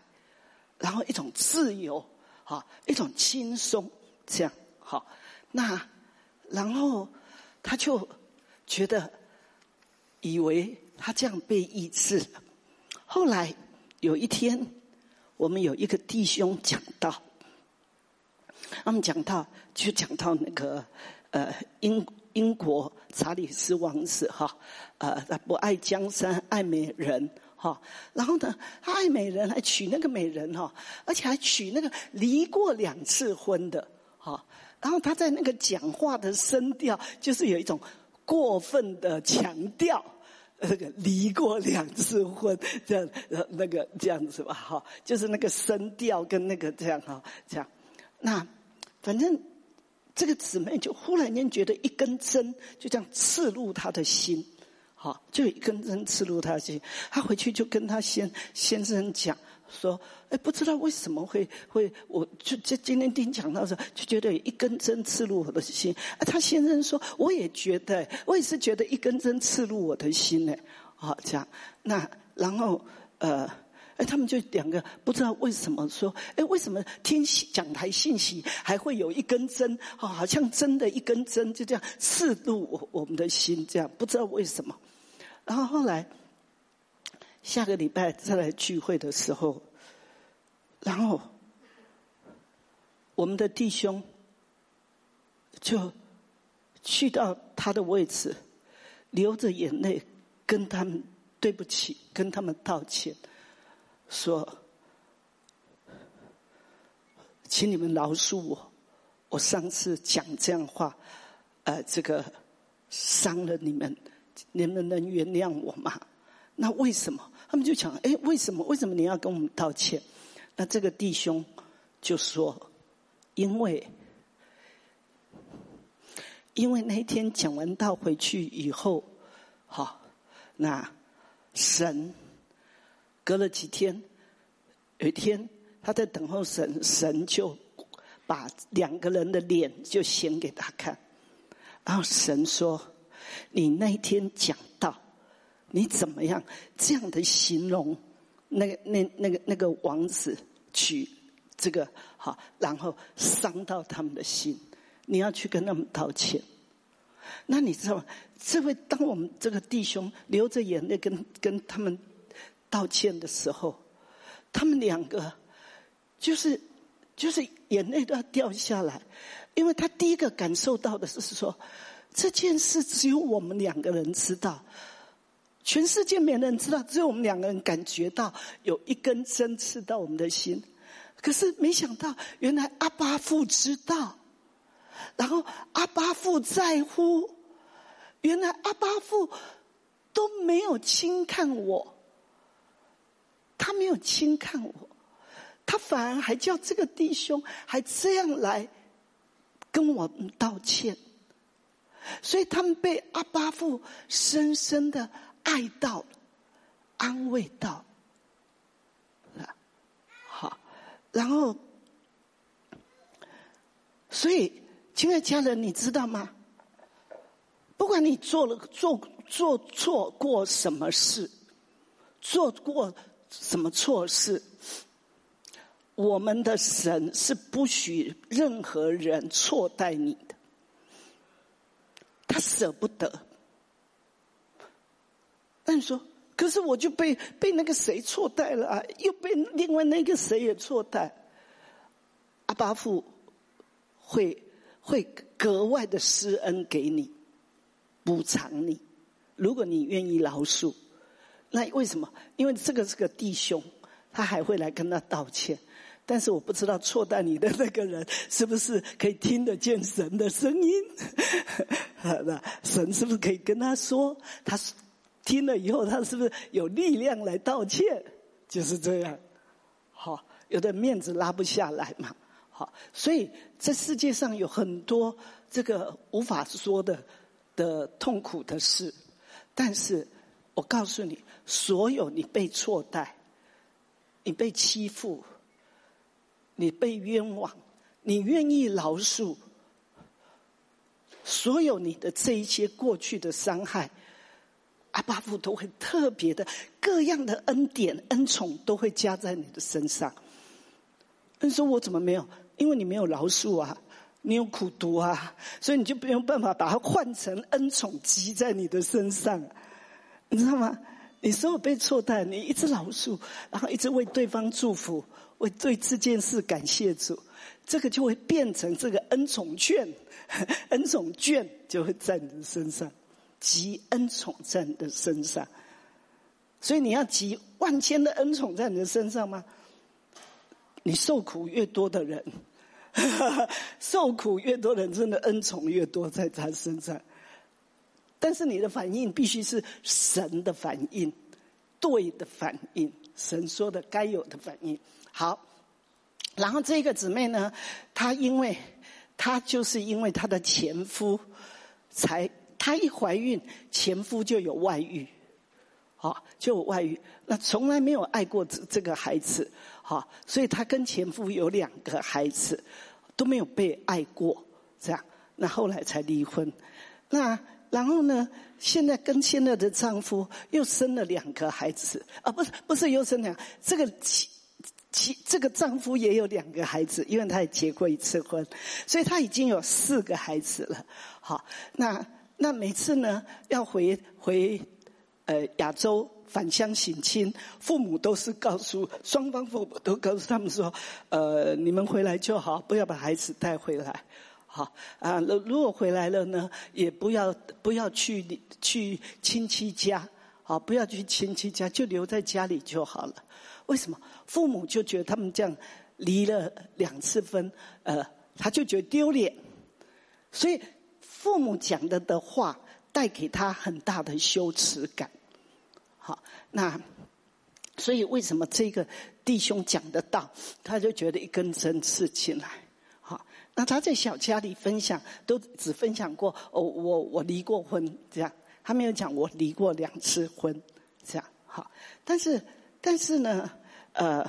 然后一种自由，哈，一种轻松，这样好。那然后他就觉得以为他这样被医治了。后来有一天，我们有一个弟兄讲到，他们讲到就讲到那个呃英英国查理斯王子哈，呃他不爱江山爱美人哈，然后呢他爱美人还娶那个美人哈，而且还娶那个离过两次婚的哈，然后他在那个讲话的声调就是有一种过分的强调。那个离过两次婚，这样呃那个这样子吧哈，就是那个声调跟那个这样哈这样，那反正这个姊妹就忽然间觉得一根针就这样刺入她的心，好，就一根针刺入他的心，她回去就跟她先先生讲。说，哎，不知道为什么会会，我就就今天听讲到时候，就觉得有一根针刺入我的心。啊他先生说，我也觉得，我也是觉得一根针刺入我的心呢。好，这样，那然后呃，他们就两个不知道为什么说，哎，为什么听讲台信息还会有一根针？哦，好像真的一根针就这样刺入我我们的心，这样不知道为什么。然后后来。下个礼拜再来聚会的时候，然后我们的弟兄就去到他的位置，流着眼泪跟他们对不起，跟他们道歉，说：“请你们饶恕我，我上次讲这样话，呃，这个伤了你们，你们能原谅我吗？那为什么？”他们就讲：“哎，为什么？为什么你要跟我们道歉？”那这个弟兄就说：“因为，因为那天讲完道回去以后，好，那神隔了几天，有一天他在等候神，神就把两个人的脸就显给他看，然后神说：‘你那一天讲到。’”你怎么样这样的形容那个那那个那个王子娶这个好，然后伤到他们的心，你要去跟他们道歉。那你知道吗？这位当我们这个弟兄流着眼泪跟跟他们道歉的时候，他们两个就是就是眼泪都要掉下来，因为他第一个感受到的是说这件事只有我们两个人知道。全世界没人知道，只有我们两个人感觉到有一根针刺到我们的心。可是没想到，原来阿巴父知道，然后阿巴父在乎。原来阿巴父都没有轻看我，他没有轻看我，他反而还叫这个弟兄还这样来跟我们道歉。所以他们被阿巴父深深的。爱到，安慰到，啊，好，然后，所以，亲爱的家人，你知道吗？不管你做了做做错过什么事，做过什么错事，我们的神是不许任何人错待你的，他舍不得。那你说，可是我就被被那个谁错待了啊，又被另外那个谁也错待。阿巴父会会格外的施恩给你，补偿你。如果你愿意饶恕，那为什么？因为这个是个弟兄，他还会来跟他道歉。但是我不知道错待你的那个人是不是可以听得见神的声音？那神是不是可以跟他说？他听了以后，他是不是有力量来道歉？就是这样。好，有的面子拉不下来嘛。好，所以这世界上有很多这个无法说的的痛苦的事，但是我告诉你，所有你被错待、你被欺负、你被冤枉、你愿意饶恕，所有你的这一些过去的伤害。阿巴父都会特别的各样的恩典恩宠都会加在你的身上。你说我怎么没有？因为你没有饶恕啊！你有苦读啊，所以你就没有办法把它换成恩宠积在你的身上，你知道吗？你所有被错待，你一直饶恕，然后一直为对方祝福，为对这件事感谢主，这个就会变成这个恩宠券，恩宠券就会在你的身上，积恩宠在你的身上。所以你要积万千的恩宠在你的身上吗？你受苦越多的人，受苦越多人，真的恩宠越多在他身上。但是你的反应必须是神的反应，对的反应，神说的该有的反应。好，然后这个姊妹呢，她因为她就是因为她的前夫，才她一怀孕，前夫就有外遇，好就有外遇，那从来没有爱过这这个孩子，好，所以她跟前夫有两个孩子，都没有被爱过，这样，那后来才离婚，那。然后呢？现在跟现在的丈夫又生了两个孩子啊，不是不是又生两这个妻妻这个丈夫也有两个孩子，因为他也结过一次婚，所以他已经有四个孩子了。好，那那每次呢要回回呃亚洲返乡省亲，父母都是告诉双方父母都告诉他们说，呃你们回来就好，不要把孩子带回来。好啊，如如果回来了呢，也不要不要去去亲戚家，啊，不要去亲戚家，就留在家里就好了。为什么？父母就觉得他们这样离了两次婚，呃，他就觉得丢脸，所以父母讲的的话带给他很大的羞耻感。好，那所以为什么这个弟兄讲得到，他就觉得一根针刺进来。那他在小家里分享，都只分享过哦，我我离过婚这样，他没有讲我离过两次婚这样。好，但是但是呢，呃，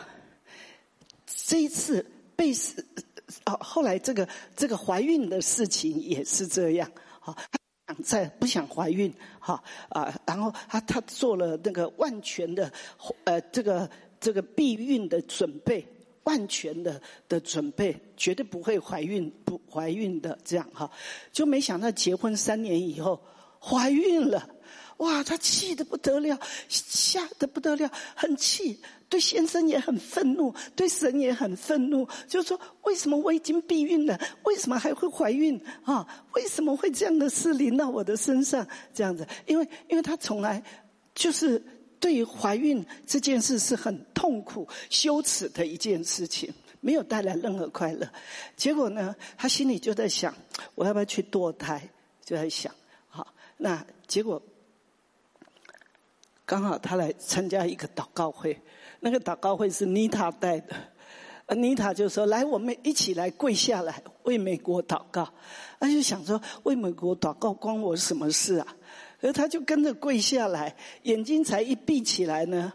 这一次被是哦，后来这个这个怀孕的事情也是这样。好，想在不想怀孕，好啊，然后他他做了那个万全的呃这个这个避孕的准备。万全的的准备，绝对不会怀孕不怀孕的这样哈，就没想到结婚三年以后怀孕了，哇，他气得不得了，吓得不得了，很气，对先生也很愤怒，对神也很愤怒，就说为什么我已经避孕了，为什么还会怀孕啊？为什么会这样的事临到我的身上？这样子，因为因为他从来就是。对于怀孕这件事是很痛苦、羞耻的一件事情，没有带来任何快乐。结果呢，他心里就在想：我要不要去堕胎？就在想，好，那结果刚好他来参加一个祷告会，那个祷告会是妮塔带的，妮塔就说：“来，我们一起来跪下来为美国祷告。”他就想说：“为美国祷告关我什么事啊？”而他就跟着跪下来，眼睛才一闭起来呢，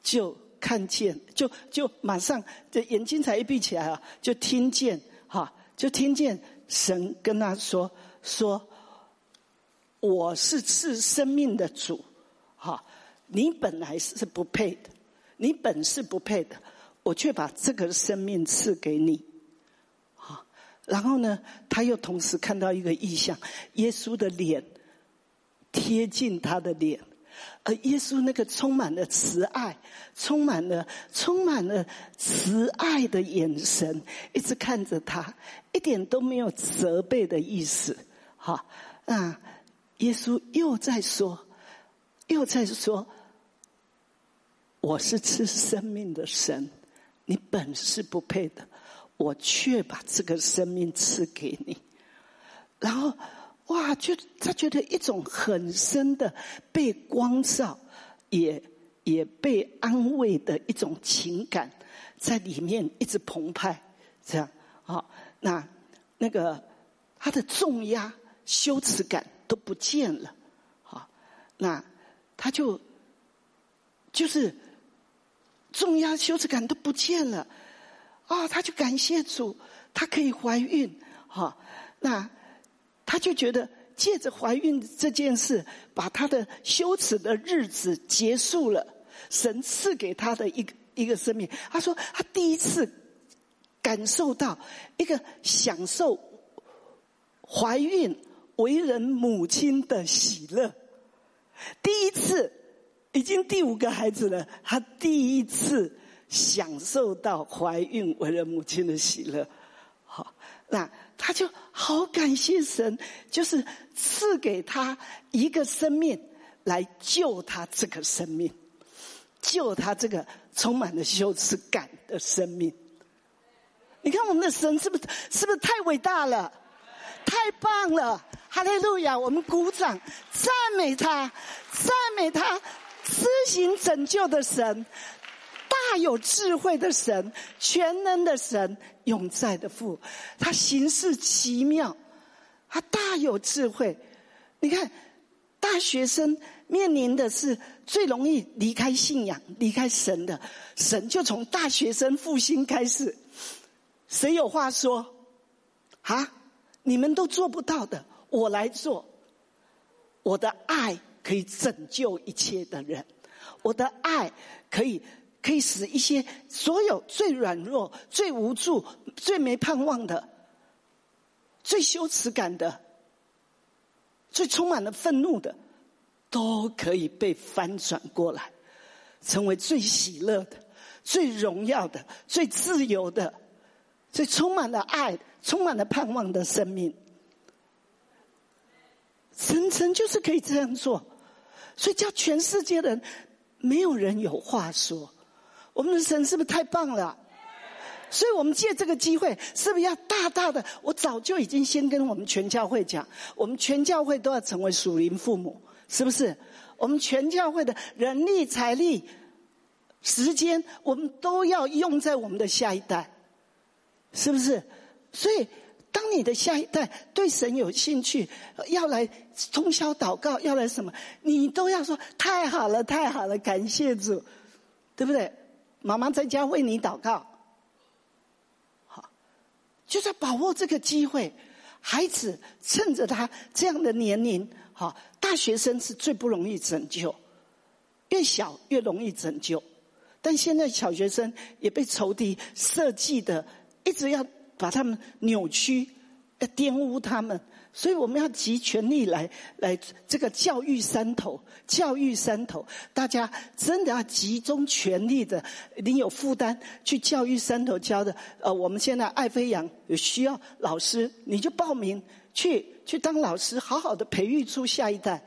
就看见，就就马上，这眼睛才一闭起来啊，就听见，哈，就听见神跟他说：“说我是赐生命的主，哈，你本来是不配的，你本是不配的，我却把这个生命赐给你。”好，然后呢，他又同时看到一个意象，耶稣的脸。贴近他的脸，而耶稣那个充满了慈爱、充满了充满了慈爱的眼神，一直看着他，一点都没有责备的意思。好，啊，耶稣又在说，又在说，我是赐生命的神，你本是不配的，我却把这个生命赐给你，然后。哇，就他觉得一种很深的被光照，也也被安慰的一种情感在里面一直澎湃，这样。好，那那个他的重压、羞耻感都不见了，好，那他就就是重压、羞耻感都不见了，啊，他就感谢主，他可以怀孕，好，那。他就觉得借着怀孕这件事，把他的羞耻的日子结束了。神赐给他的一个一个生命。他说他第一次感受到一个享受怀孕为人母亲的喜乐。第一次，已经第五个孩子了，她第一次享受到怀孕为人母亲的喜乐。好，那他就好感谢神，就是赐给他一个生命来救他这个生命，救他这个充满了羞耻感的生命。你看我们的神是不是是不是太伟大了？太棒了！哈利路亚！我们鼓掌赞美他，赞美他施行拯救的神，大有智慧的神，全能的神，永在的父。他行事奇妙，他大有智慧。你看，大学生面临的是最容易离开信仰、离开神的，神就从大学生复兴开始。谁有话说？啊，你们都做不到的，我来做。我的爱可以拯救一切的人，我的爱可以可以使一些所有最软弱、最无助、最没盼望的、最羞耻感的、最充满了愤怒的，都可以被翻转过来，成为最喜乐的、最荣耀的、最自由的。最充满了爱，充满了盼望的生命，神神就是可以这样做，所以叫全世界的人没有人有话说。我们的神是不是太棒了？所以我们借这个机会，是不是要大大的？我早就已经先跟我们全教会讲，我们全教会都要成为属灵父母，是不是？我们全教会的人力、财力、时间，我们都要用在我们的下一代。是不是？所以，当你的下一代对神有兴趣，要来通宵祷告，要来什么，你都要说太好了，太好了，感谢主，对不对？妈妈在家为你祷告，好，就是把握这个机会。孩子趁着他这样的年龄，好，大学生是最不容易拯救，越小越容易拯救，但现在小学生也被仇敌设计的。一直要把他们扭曲，要玷污他们，所以我们要集全力来来这个教育山头，教育山头，大家真的要集中全力的，你有负担去教育山头教的。呃，我们现在爱飞扬有需要老师，你就报名去去当老师，好好的培育出下一代，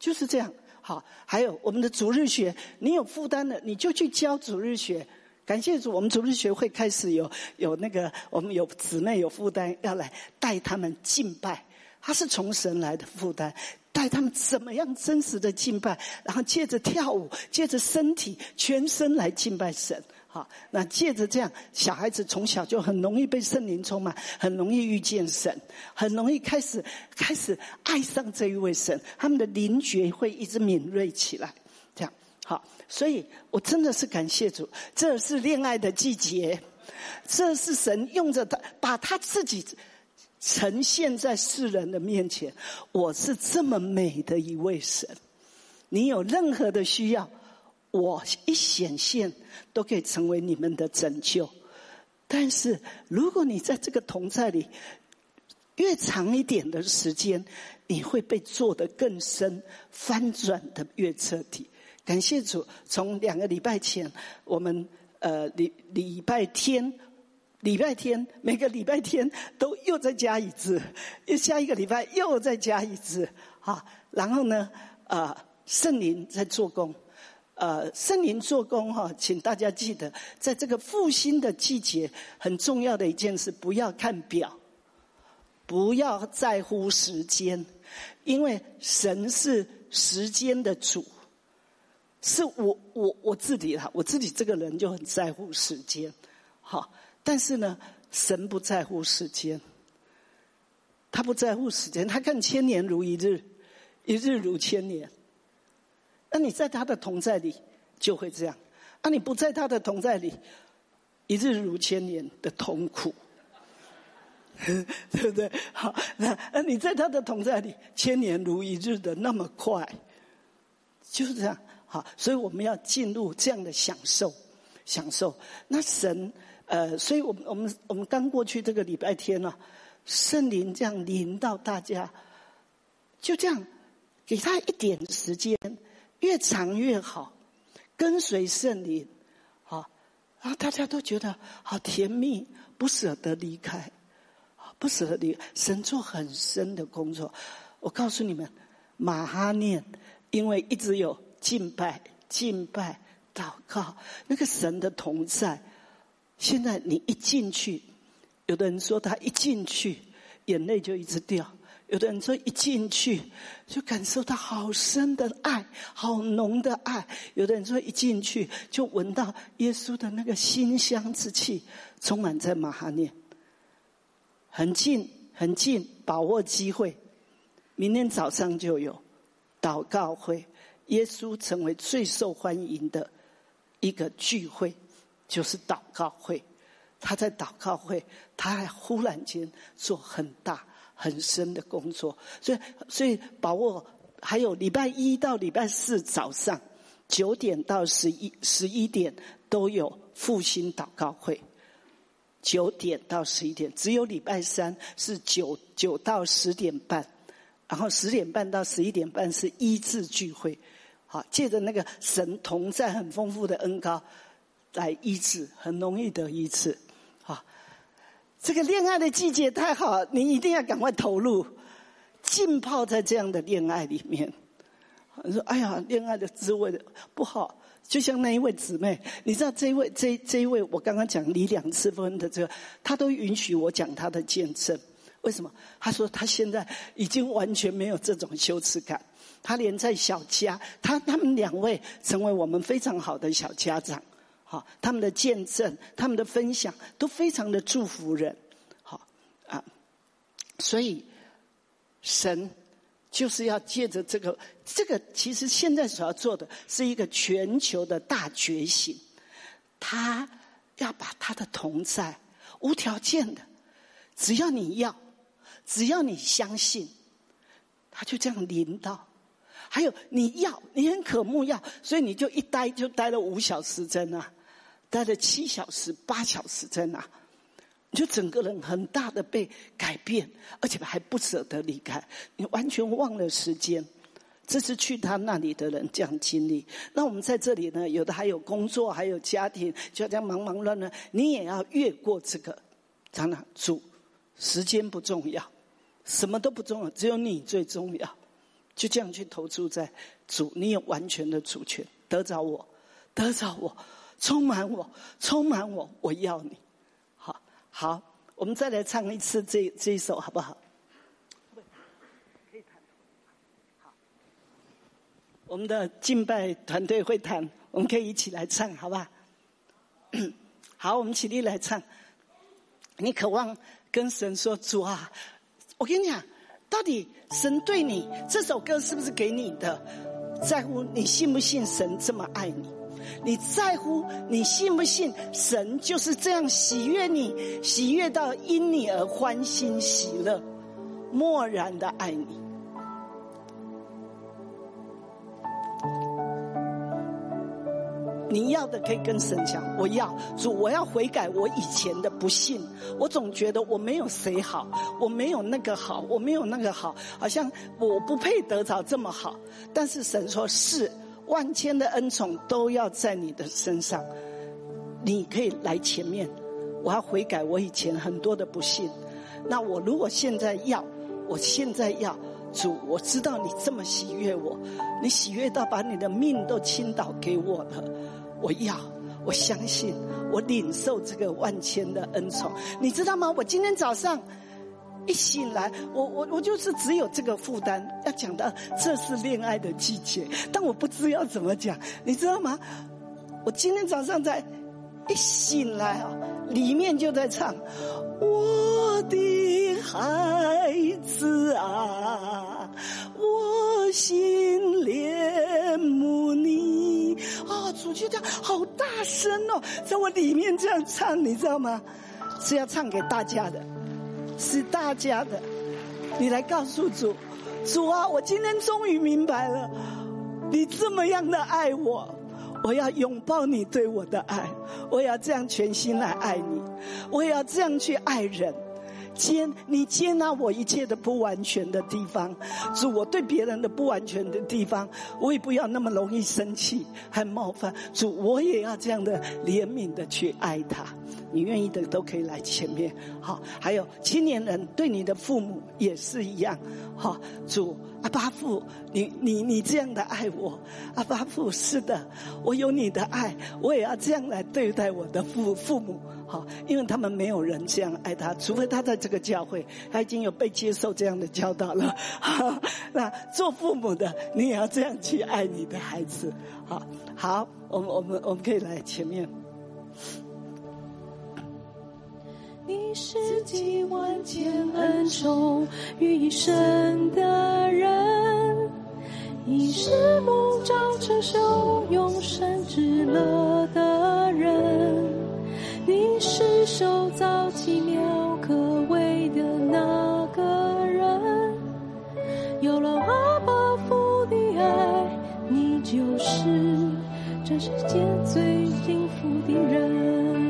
就是这样。好，还有我们的主日学，你有负担的，你就去教主日学。感谢主，我们主日学会开始有有那个，我们有姊妹有负担要来带他们敬拜，他是从神来的负担，带他们怎么样真实的敬拜，然后借着跳舞，借着身体全身来敬拜神。好，那借着这样，小孩子从小就很容易被圣灵充满，很容易遇见神，很容易开始开始爱上这一位神，他们的灵觉会一直敏锐起来。这样好。所以我真的是感谢主，这是恋爱的季节，这是神用着他把他自己呈现在世人的面前。我是这么美的一位神，你有任何的需要，我一显现都可以成为你们的拯救。但是如果你在这个同在里越长一点的时间，你会被做得更深，翻转的越彻底。感谢主，从两个礼拜前，我们呃礼礼拜天，礼拜天每个礼拜天都又再加一次，下一个礼拜又再加一次，哈。然后呢，呃，圣灵在做工，呃，圣灵做工哈，请大家记得，在这个复兴的季节，很重要的一件事，不要看表，不要在乎时间，因为神是时间的主。是我我我自己哈，我自己这个人就很在乎时间，好，但是呢，神不在乎时间，他不在乎时间，他看千年如一日，一日如千年。那你在他的同在里就会这样，啊，你不在他的同在里，一日如千年的痛苦，对不对？好，那那你在他的同在里，千年如一日的那么快，就是这样。好，所以我们要进入这样的享受，享受。那神，呃，所以我们我们我们刚过去这个礼拜天呢，圣灵这样临到大家，就这样给他一点时间，越长越好，跟随圣灵，好，然后大家都觉得好甜蜜，不舍得离开，不舍得离神做很深的工作。我告诉你们，马哈念因为一直有敬拜、敬拜、祷告，那个神的同在。现在你一进去，有的人说他一进去眼泪就一直掉；有的人说一进去就感受到好深的爱、好浓的爱；有的人说一进去就闻到耶稣的那个馨香之气，充满在马哈念。很近，很近，把握机会，明天早上就有祷告会，耶稣成为最受欢迎的一个聚会。就是祷告会，他在祷告会，他还忽然间做很大很深的工作，所以所以把握还有礼拜一到礼拜四早上九点到十一十一点都有复兴祷告会，九点到十一点，只有礼拜三是九九到十点半，然后十点半到十一点半是医治聚会，好，借着那个神同在很丰富的恩高。来医治，很容易得医治，啊！这个恋爱的季节太好，你一定要赶快投入，浸泡在这样的恋爱里面。你说：“哎呀，恋爱的滋味不好。”就像那一位姊妹，你知道这一位这这一位，我刚刚讲离两次婚的这个，他都允许我讲他的见证。为什么？他说他现在已经完全没有这种羞耻感，他连在小家，他他们两位成为我们非常好的小家长。好，他们的见证，他们的分享，都非常的祝福人。好啊，所以神就是要借着这个，这个其实现在所要做的是一个全球的大觉醒。他要把他的同在无条件的，只要你要，只要你相信，他就这样临到。还有你要，你很渴慕要，所以你就一待就待了五小时在那。待了七小时、八小时在那，你就整个人很大的被改变，而且还不舍得离开，你完全忘了时间。这是去他那里的人这样经历。那我们在这里呢，有的还有工作，还有家庭，就这样忙忙乱乱，你也要越过这个。长了主，时间不重要，什么都不重要，只有你最重要。就这样去投注在主，你有完全的主权，得着我，得着我。充满我，充满我，我要你。好，好，我们再来唱一次这这一首，好不好？我们的敬拜团队会谈，我们可以一起来唱，好不好？好，我们起立来唱。你渴望跟神说主啊，我跟你讲，到底神对你这首歌是不是给你的？在乎你信不信神这么爱你？你在乎？你信不信？神就是这样喜悦你，喜悦到因你而欢欣喜乐，默然的爱你。你要的可以跟神讲，我要主，我要悔改我以前的不信。我总觉得我没有谁好，我没有那个好，我没有那个好，好像我不配得着这么好。但是神说是。万千的恩宠都要在你的身上，你可以来前面。我要悔改我以前很多的不幸。那我如果现在要，我现在要主，我知道你这么喜悦我，你喜悦到把你的命都倾倒给我了。我要，我相信，我领受这个万千的恩宠。你知道吗？我今天早上。一醒来，我我我就是只有这个负担，要讲到这是恋爱的季节，但我不知要怎么讲，你知道吗？我今天早上在一醒来啊，里面就在唱我的孩子啊，我心恋慕你啊，主就这样好大声哦，在我里面这样唱，你知道吗？是要唱给大家的。是大家的，你来告诉主，主啊，我今天终于明白了，你这么样的爱我，我要拥抱你对我的爱，我要这样全心来爱你。我也要这样去爱人。接你接纳我一切的不完全的地方，主我对别人的不完全的地方，我也不要那么容易生气和冒犯。主我也要这样的怜悯的去爱他。你愿意的都可以来前面。好，还有青年人对你的父母也是一样。好，主阿巴父，你你你这样的爱我，阿巴父是的，我有你的爱，我也要这样来对待我的父父母。好，因为他们没有人这样爱他，除非他在这个教会，他已经有被接受这样的教导了。那做父母的，你也要这样去爱你的孩子。好，好，我们我们我们可以来前面。你是几万千恩宠于一生的人，你是梦照成熟永生之乐的人。你是手造奇妙可畏的那个人，有了阿爸父的爱，你就是这世间最幸福的人。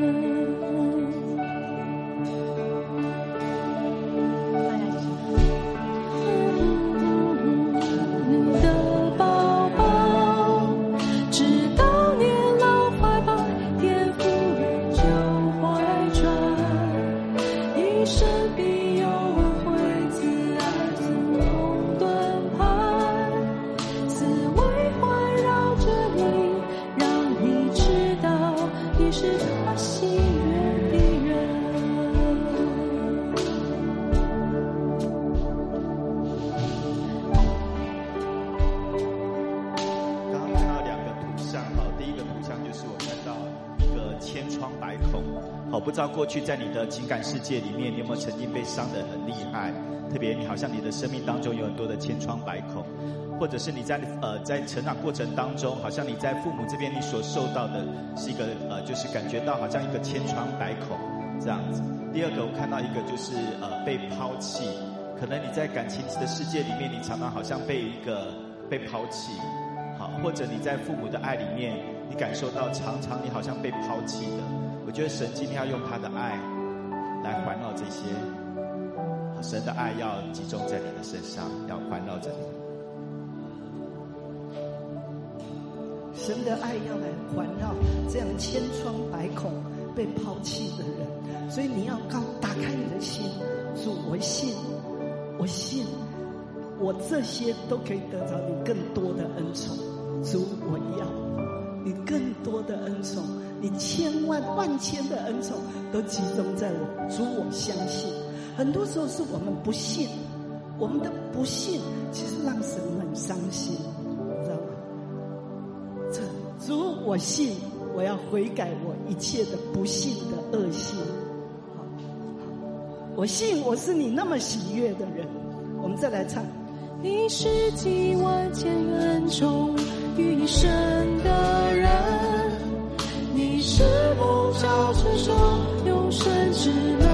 知道过去在你的情感世界里面，你有没有曾经被伤得很厉害？特别你好像你的生命当中有很多的千疮百孔，或者是你在呃在成长过程当中，好像你在父母这边你所受到的是一个呃就是感觉到好像一个千疮百孔这样子。第二个我看到一个就是呃被抛弃，可能你在感情的世界里面，你常常好像被一个被抛弃，好，或者你在父母的爱里面，你感受到常常你好像被抛弃的。我觉得神今天要用他的爱来环绕这些，神的爱要集中在你的身上，要环绕着你。神的爱要来环绕这样千疮百孔、被抛弃的人，所以你要告打开你的心，主，我信，我信，我这些都可以得到你更多的恩宠，主，我要你更多的恩宠。你千万万千的恩宠都集中在我，主我相信。很多时候是我们不信，我们的不信其实让神很伤心，你知道吗？这主我信，我要悔改我一切的不信的恶性。我信我是你那么喜悦的人。我们再来唱。你是几万千恩宠于一生的人。你是梦照成熟永生之门